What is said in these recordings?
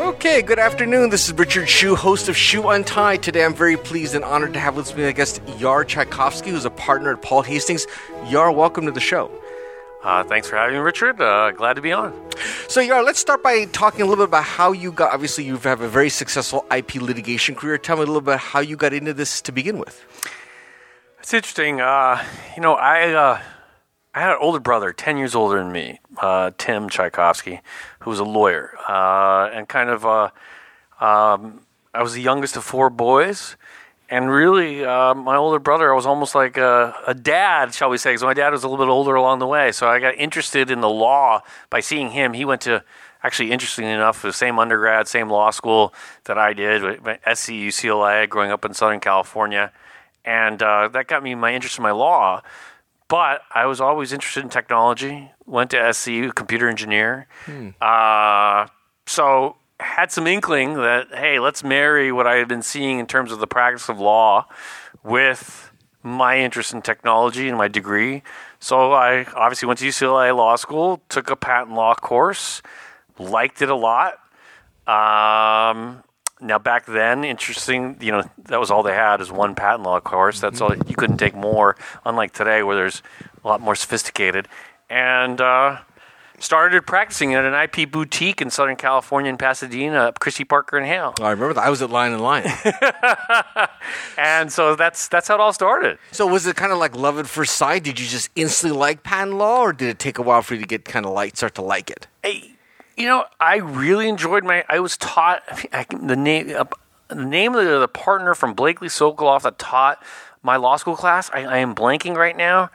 Okay, good afternoon. This is Richard Shu, host of Shu Untied. Today I'm very pleased and honored to have with me, I guest Yar Chaikovsky, who's a partner at Paul Hastings. Yar, welcome to the show. Uh, thanks for having me, Richard. Uh, glad to be on. So, Yar, let's start by talking a little bit about how you got. Obviously, you have a very successful IP litigation career. Tell me a little bit about how you got into this to begin with. It's interesting. Uh, you know, I uh, I had an older brother, ten years older than me, uh, Tim Chaikovsky, who was a lawyer, uh, and kind of. Uh, um, I was the youngest of four boys, and really, uh, my older brother, I was almost like a, a dad, shall we say? Because my dad was a little bit older along the way, so I got interested in the law by seeing him. He went to actually, interestingly enough, the same undergrad, same law school that I did, SC UCLA, growing up in Southern California and uh, that got me my interest in my law. But I was always interested in technology. Went to SCU, computer engineer. Hmm. Uh, so had some inkling that hey, let's marry what I had been seeing in terms of the practice of law with my interest in technology and my degree. So I obviously went to UCLA Law School, took a patent law course, liked it a lot. Um, now back then, interesting, you know, that was all they had is one patent law course. That's all you couldn't take more. Unlike today, where there's a lot more sophisticated, and uh, started practicing at an IP boutique in Southern California in Pasadena, Christie Parker and Hale. Oh, I remember that. I was at Lyon and Lyon. and so that's that's how it all started. So was it kind of like love at first sight? Did you just instantly like patent law, or did it take a while for you to get kind of like start to like it? Hey you know, I really enjoyed my. I was taught I, the name. Uh, the name of the, the, partner from Blakely Sokoloff that taught my law school class. I, I am blanking right now,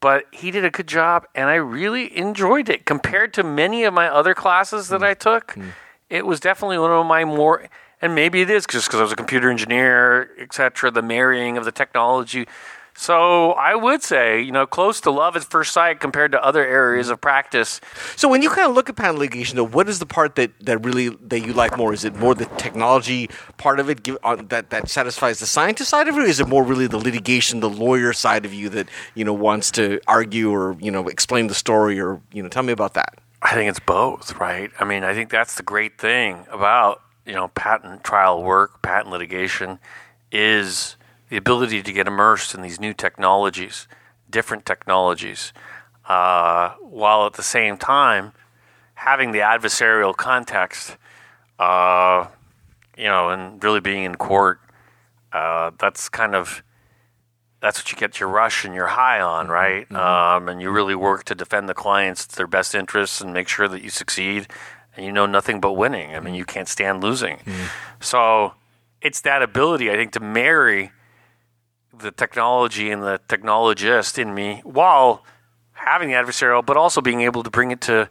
but he did a good job, and I really enjoyed it compared to many of my other classes that mm. I took. Mm. It was definitely one of my more, and maybe it is just because I was a computer engineer, etc. The marrying of the technology so I would say, you know, close to love at first sight compared to other areas of practice. So when you kind of look at patent litigation, though, what is the part that, that really that you like more? Is it more the technology part of it give, uh, that that satisfies the scientist side of it, or is it more really the litigation, the lawyer side of you that you know wants to argue or you know explain the story or you know tell me about that? I think it's both, right? I mean, I think that's the great thing about you know patent trial work, patent litigation, is the ability to get immersed in these new technologies, different technologies, uh, while at the same time having the adversarial context, uh, you know, and really being in court. Uh, that's kind of that's what you get your rush and your high on, mm-hmm. right? Mm-hmm. Um, and you really work to defend the clients, their best interests, and make sure that you succeed. And you know nothing but winning. I mean, you can't stand losing. Mm-hmm. So it's that ability, I think, to marry the technology and the technologist in me while having the adversarial, but also being able to bring it to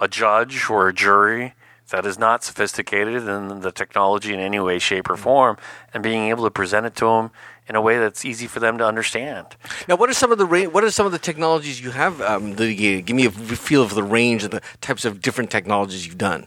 a judge or a jury that is not sophisticated in the technology in any way, shape, or form, and being able to present it to them in a way that's easy for them to understand. Now, what are some of the ra- what are some of the technologies you have um, litigated? Give me a feel of the range of the types of different technologies you've done.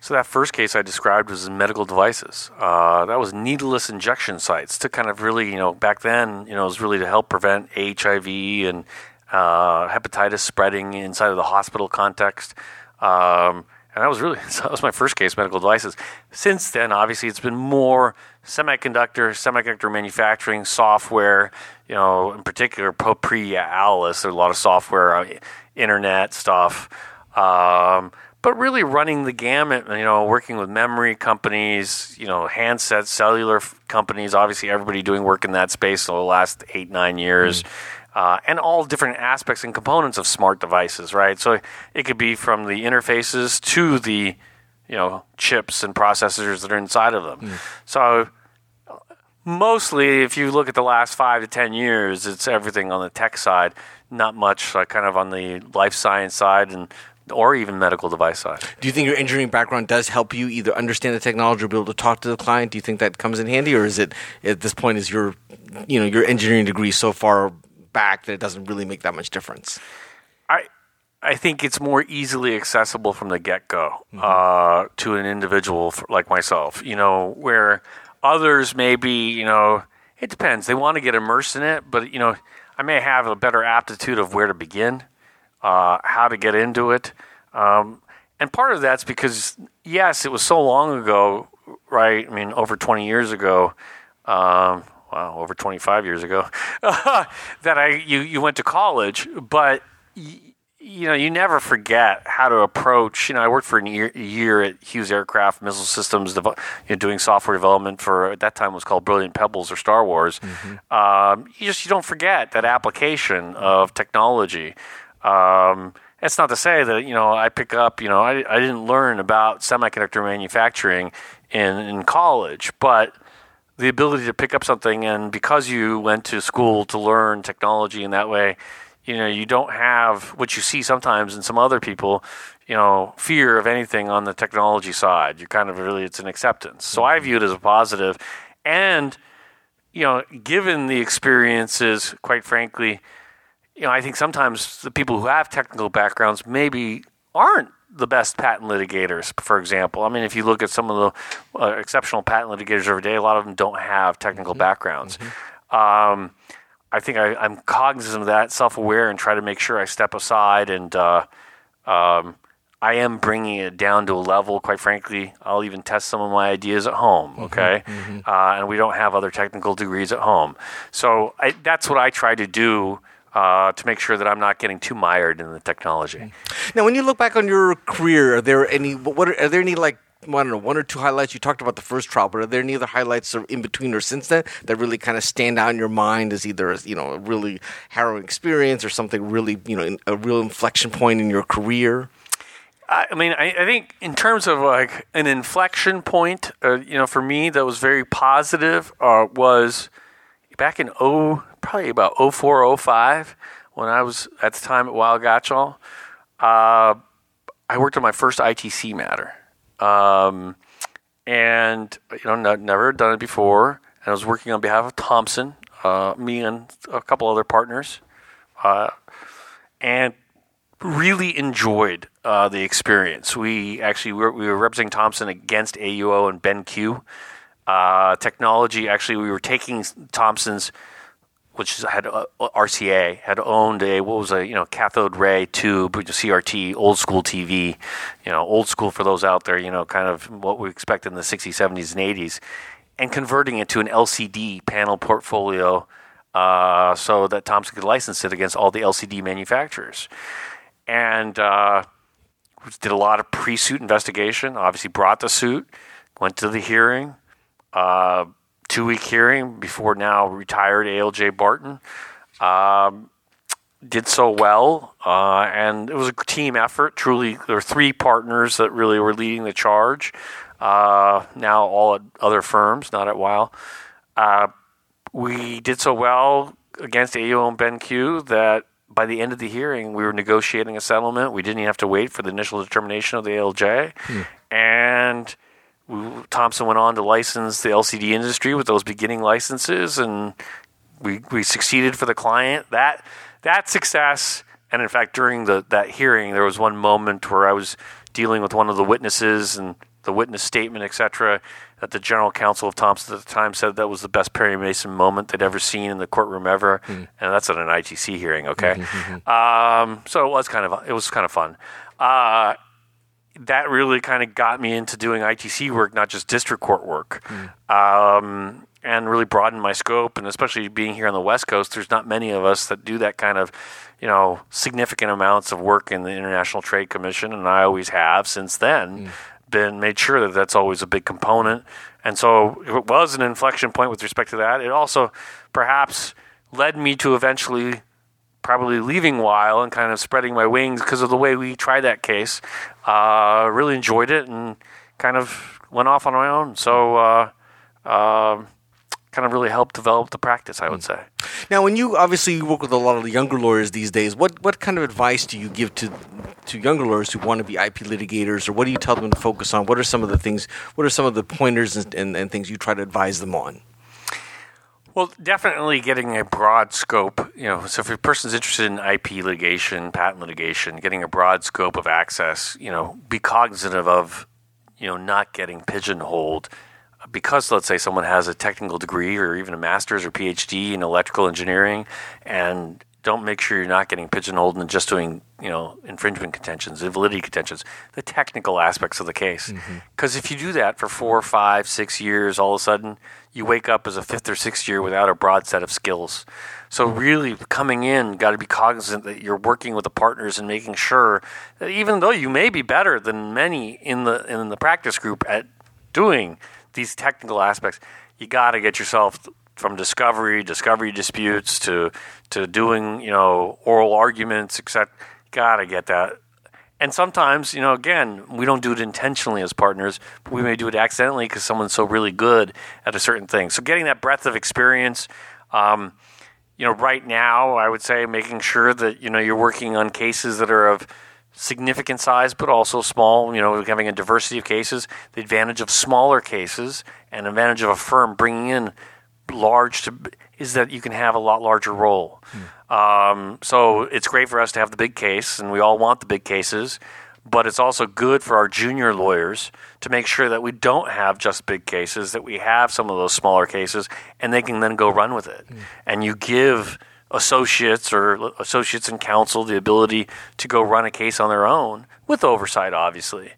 So that first case I described was medical devices. Uh, that was needleless injection sites to kind of really, you know, back then, you know, it was really to help prevent HIV and uh, hepatitis spreading inside of the hospital context. Um, and that was really that was my first case, medical devices. Since then, obviously, it's been more semiconductor, semiconductor manufacturing, software. You know, in particular, pre Alice, there's a lot of software, uh, internet stuff. Um, but really running the gamut, you know, working with memory companies, you know, handsets, cellular companies, obviously everybody doing work in that space over the last eight, nine years. Mm. Uh, and all different aspects and components of smart devices, right? So it could be from the interfaces to the, you know, chips and processors that are inside of them. Mm. So mostly, if you look at the last five to ten years, it's everything on the tech side, not much like kind of on the life science side and or even medical device side. Do you think your engineering background does help you either understand the technology or be able to talk to the client? Do you think that comes in handy, or is it at this point is your you know your engineering degree so far back that it doesn't really make that much difference? I I think it's more easily accessible from the get go mm-hmm. uh, to an individual like myself. You know where others maybe you know it depends. They want to get immersed in it, but you know I may have a better aptitude of where to begin, uh, how to get into it. Um, and part of that's because, yes, it was so long ago, right? I mean, over 20 years ago. Um, wow, over 25 years ago, that I you, you went to college, but you know, you never forget how to approach. You know, I worked for a year, year at Hughes Aircraft Missile Systems, you know, doing software development for at that time was called Brilliant Pebbles or Star Wars. Mm-hmm. Um, you just you don't forget that application of technology. Um, that's not to say that you know I pick up. You know, I, I didn't learn about semiconductor manufacturing in in college, but the ability to pick up something and because you went to school to learn technology in that way you know you don't have what you see sometimes in some other people you know fear of anything on the technology side you kind of really it's an acceptance so i view it as a positive and you know given the experiences quite frankly you know i think sometimes the people who have technical backgrounds maybe aren't the best patent litigators, for example. I mean, if you look at some of the uh, exceptional patent litigators every day, a lot of them don't have technical mm-hmm. backgrounds. Mm-hmm. Um, I think I, am cognizant of that, self aware, and try to make sure I step aside. And uh, um, I am bringing it down to a level, quite frankly, I'll even test some of my ideas at home, mm-hmm, okay? Mm-hmm, mm-hmm. Uh, and we don't have other technical degrees at home. So I, that's what I try to do. Uh, to make sure that I'm not getting too mired in the technology. Now, when you look back on your career, are there any what are, are there any like I don't know, one or two highlights. You talked about the first trial, but are there any other highlights in between or since then that really kind of stand out in your mind as either you know a really harrowing experience or something really you know a real inflection point in your career? I mean, I, I think in terms of like an inflection point, uh, you know, for me that was very positive uh, was back in oh probably about 04, 05, when I was at the time at Weil Gotshal. Uh, I worked on my first ITC matter. Um, and you know, never done it before. And I was working on behalf of Thomson, uh, me and a couple other partners, uh, and really enjoyed uh, the experience. We actually we were, we were, representing Thomson against AUO and BenQ. Uh, technology, actually, we were taking Thomson's which had uh, RCA had owned a what was a you know cathode ray tube, CRT, old school TV, you know old school for those out there, you know kind of what we expect in the 60s, 70s, and 80s, and converting it to an LCD panel portfolio, uh, so that Thomson could license it against all the LCD manufacturers, and uh, did a lot of pre-suit investigation. Obviously, brought the suit, went to the hearing. Uh, two week hearing before now retired ALJ Barton. Um, did so well, uh, and it was a team effort. Truly, there were three partners that really were leading the charge. Uh, now all at other firms, not at Weil. Uh, we did so well against AUO and BenQ that by the end of the hearing, we were negotiating a settlement. We didn't even have to wait for the initial determination of the ALJ, hmm. and we, Thomson went on to license the LCD industry with those beginning licenses, and we we succeeded for the client. That that success, and in fact, during the that hearing, there was one moment where I was dealing with one of the witnesses and the witness statement, etc. That the general counsel of Thomson at the time said that was the best Perry Mason moment they'd ever seen in the courtroom ever, mm. and that's at an ITC hearing. Okay, mm-hmm, mm-hmm. Um, so it was kind of it was kind of fun. Uh, that really kind of got me into doing ITC work, not just district court work, mm. um, and really broadened my scope. And especially being here on the West Coast, there's not many of us that do that kind of, you know, significant amounts of work in the International Trade Commission, and I always have since then. Mm. Been made sure that that's always a big component, and so it was an inflection point with respect to that. It also perhaps led me to eventually probably leaving Weil and kind of spreading my wings because of the way we tried that case. Uh, really enjoyed it and kind of went off on my own. So, uh, uh, kind of really helped develop the practice, I would say. Now, when you obviously you work with a lot of the younger lawyers these days, what, what kind of advice do you give to to younger lawyers who want to be IP litigators, or what do you tell them to focus on? What are some of the things? What are some of the pointers and, and, and things you try to advise them on? Well, definitely getting a broad scope. You know, so if a person's interested in IP litigation, patent litigation, getting a broad scope of access, you know, be cognizant of, you know, not getting pigeonholed because let's say someone has a technical degree or even a master's or PhD in electrical engineering and don't make sure you're not getting pigeonholed and just doing you know infringement contentions, validity contentions, the technical aspects of the case. Mm-hmm. Because if you do that for four, five, six years, all of a sudden you wake up as a fifth or sixth year without a broad set of skills. So mm-hmm. really, coming in, got to be cognizant that you're working with the partners and making sure that even though you may be better than many in the in the practice group at doing these technical aspects, you got to get yourself from discovery, discovery disputes to to doing you know oral arguments, etc. Got to get that. And sometimes, you know, again, we don't do it intentionally as partners, but we may do it accidentally because someone's so really good at a certain thing. So, getting that breadth of experience, um, you know, right now, I would say making sure that you know you're working on cases that are of significant size, but also small. You know, having a diversity of cases. The advantage of smaller cases and advantage of a firm bringing in large to is that you can have a lot larger role. Um, so it's great for us to have the big case, and we all want the big cases. But it's also good for our junior lawyers to make sure that we don't have just big cases, that we have some of those smaller cases, and they can then go run with it. And you give associates or associates and counsel the ability to go run a case on their own with oversight, obviously.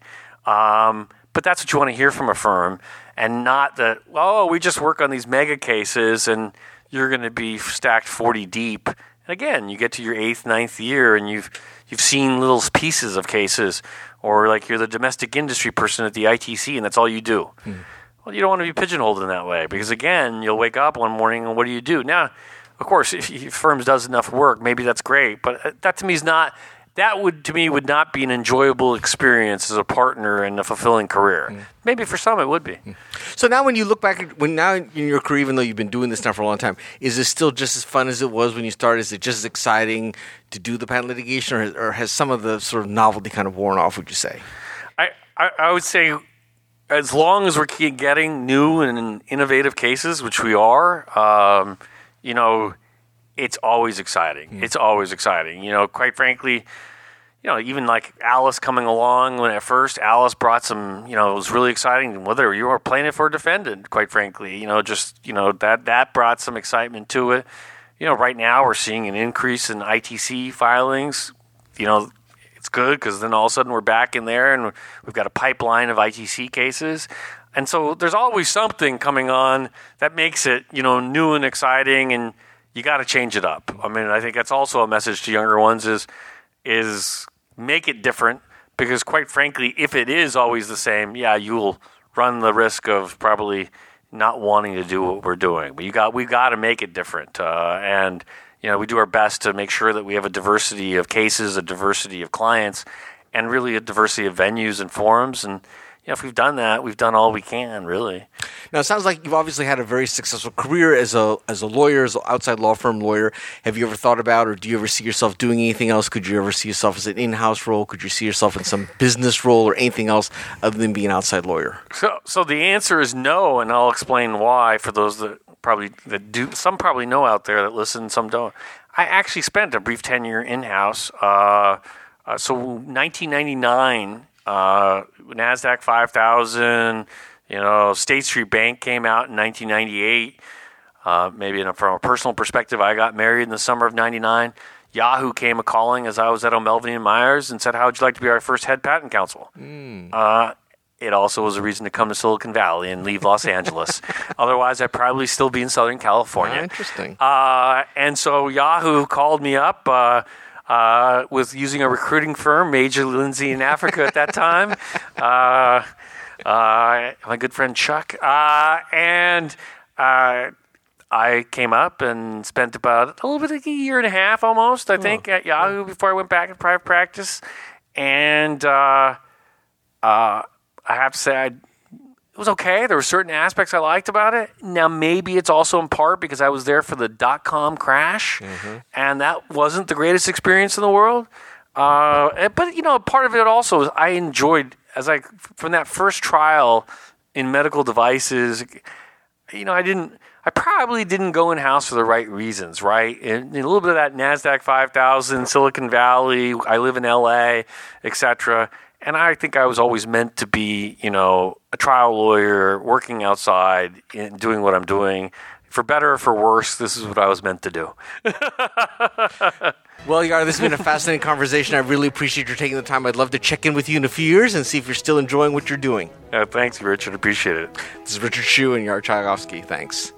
Um, but that's what you want to hear from a firm, and not that oh we just work on these mega cases and you're going to be stacked 40 deep. And again, you get to your eighth, ninth year, and you've you've seen little pieces of cases, or like you're the domestic industry person at the ITC, and that's all you do. Well, you don't want to be pigeonholed in that way because again, you'll wake up one morning and what do you do? Now, of course, if your firm does enough work, maybe that's great, but uh, that to me is not. That would to me would not be an enjoyable experience as a partner in a fulfilling career. Mm. Maybe for some it would be. Mm. So now, when you look back, at, when now in your career, even though you've been doing this now for a long time, is it still just as fun as it was when you started? Is it just as exciting to do the patent litigation, or, or has some of the sort of novelty kind of worn off? Would you say? I, I, I would say as long as we're getting new and innovative cases, which we are, um, you know, it's always exciting. Mm. It's always exciting. You know, quite frankly, you know, even like Alice coming along when at first Alice brought some, you know, it was really exciting. Whether you were plaintiff or defendant, quite frankly, you know, just you know that that brought some excitement to it. You know, right now we're seeing an increase in ITC filings. You know, it's good because then all of a sudden we're back in there and we've got a pipeline of ITC cases. And so there's always something coming on that makes it, you know, new and exciting and you got to change it up. I mean, I think that's also a message to younger ones is is make it different because quite frankly, if it is always the same, yeah, you'll run the risk of probably not wanting to do what we're doing. But you got we got to make it different. Uh, and you know, we do our best to make sure that we have a diversity of cases, a diversity of clients, and really a diversity of venues and forums. And you know, if we've done that, we've done all we can, really. Now it sounds like you've obviously had a very successful career as a as a lawyer, as an outside law firm lawyer. Have you ever thought about, or do you ever see yourself doing anything else? Could you ever see yourself as an in-house role? Could you see yourself in some business role or anything else other than being an outside lawyer? So, so the answer is no, and I'll explain why for those that probably that do. Some probably know out there that listen, some don't. I actually spent a brief tenure in house. Uh, uh, so 1999, uh, Nasdaq 5000. You know, State Street Bank came out in 1998. Uh, maybe a, from a personal perspective, I got married in the summer of '99. Yahoo came a calling as I was at O'Melveny and Myers and said, "How would you like to be our first head patent counsel?" Uh, it also was a reason to come to Silicon Valley and leave Los Angeles. Otherwise, I'd probably still be in Southern California. Ah, interesting. Uh, and so Yahoo called me up. Uh, uh, was using a recruiting firm, Major Lindsey and Africa at that time. Uh, uh, my good friend Chuck, uh, and uh, I came up and spent about a little bit like a year and a half, almost, I think, at Yahoo before I went back in private practice. And uh, uh, I have to say, I, was okay. There were certain aspects I liked about it. Now, maybe it's also in part because I was there for the dot com crash, and that wasn't the greatest experience in the world. Uh, but you know, part of it also is I enjoyed as I from that first trial in medical devices. You know, I didn't. I probably didn't go in house for the right reasons, right? And, and a little bit of that Nasdaq 5000, Silicon Valley. I live in LA, etc. and I think I was always meant to be, you know, a trial lawyer, working outside, and doing what I'm doing. For better or for worse, this is what I was meant to do. Well, Yar, this has been a fascinating conversation. I really appreciate your taking the time. I'd love to check in with you in a few years and see if you're still enjoying what you're doing. Uh, thanks, Richard. Appreciate it. This is Richard Shu and Yar Chaikovsky. Thanks.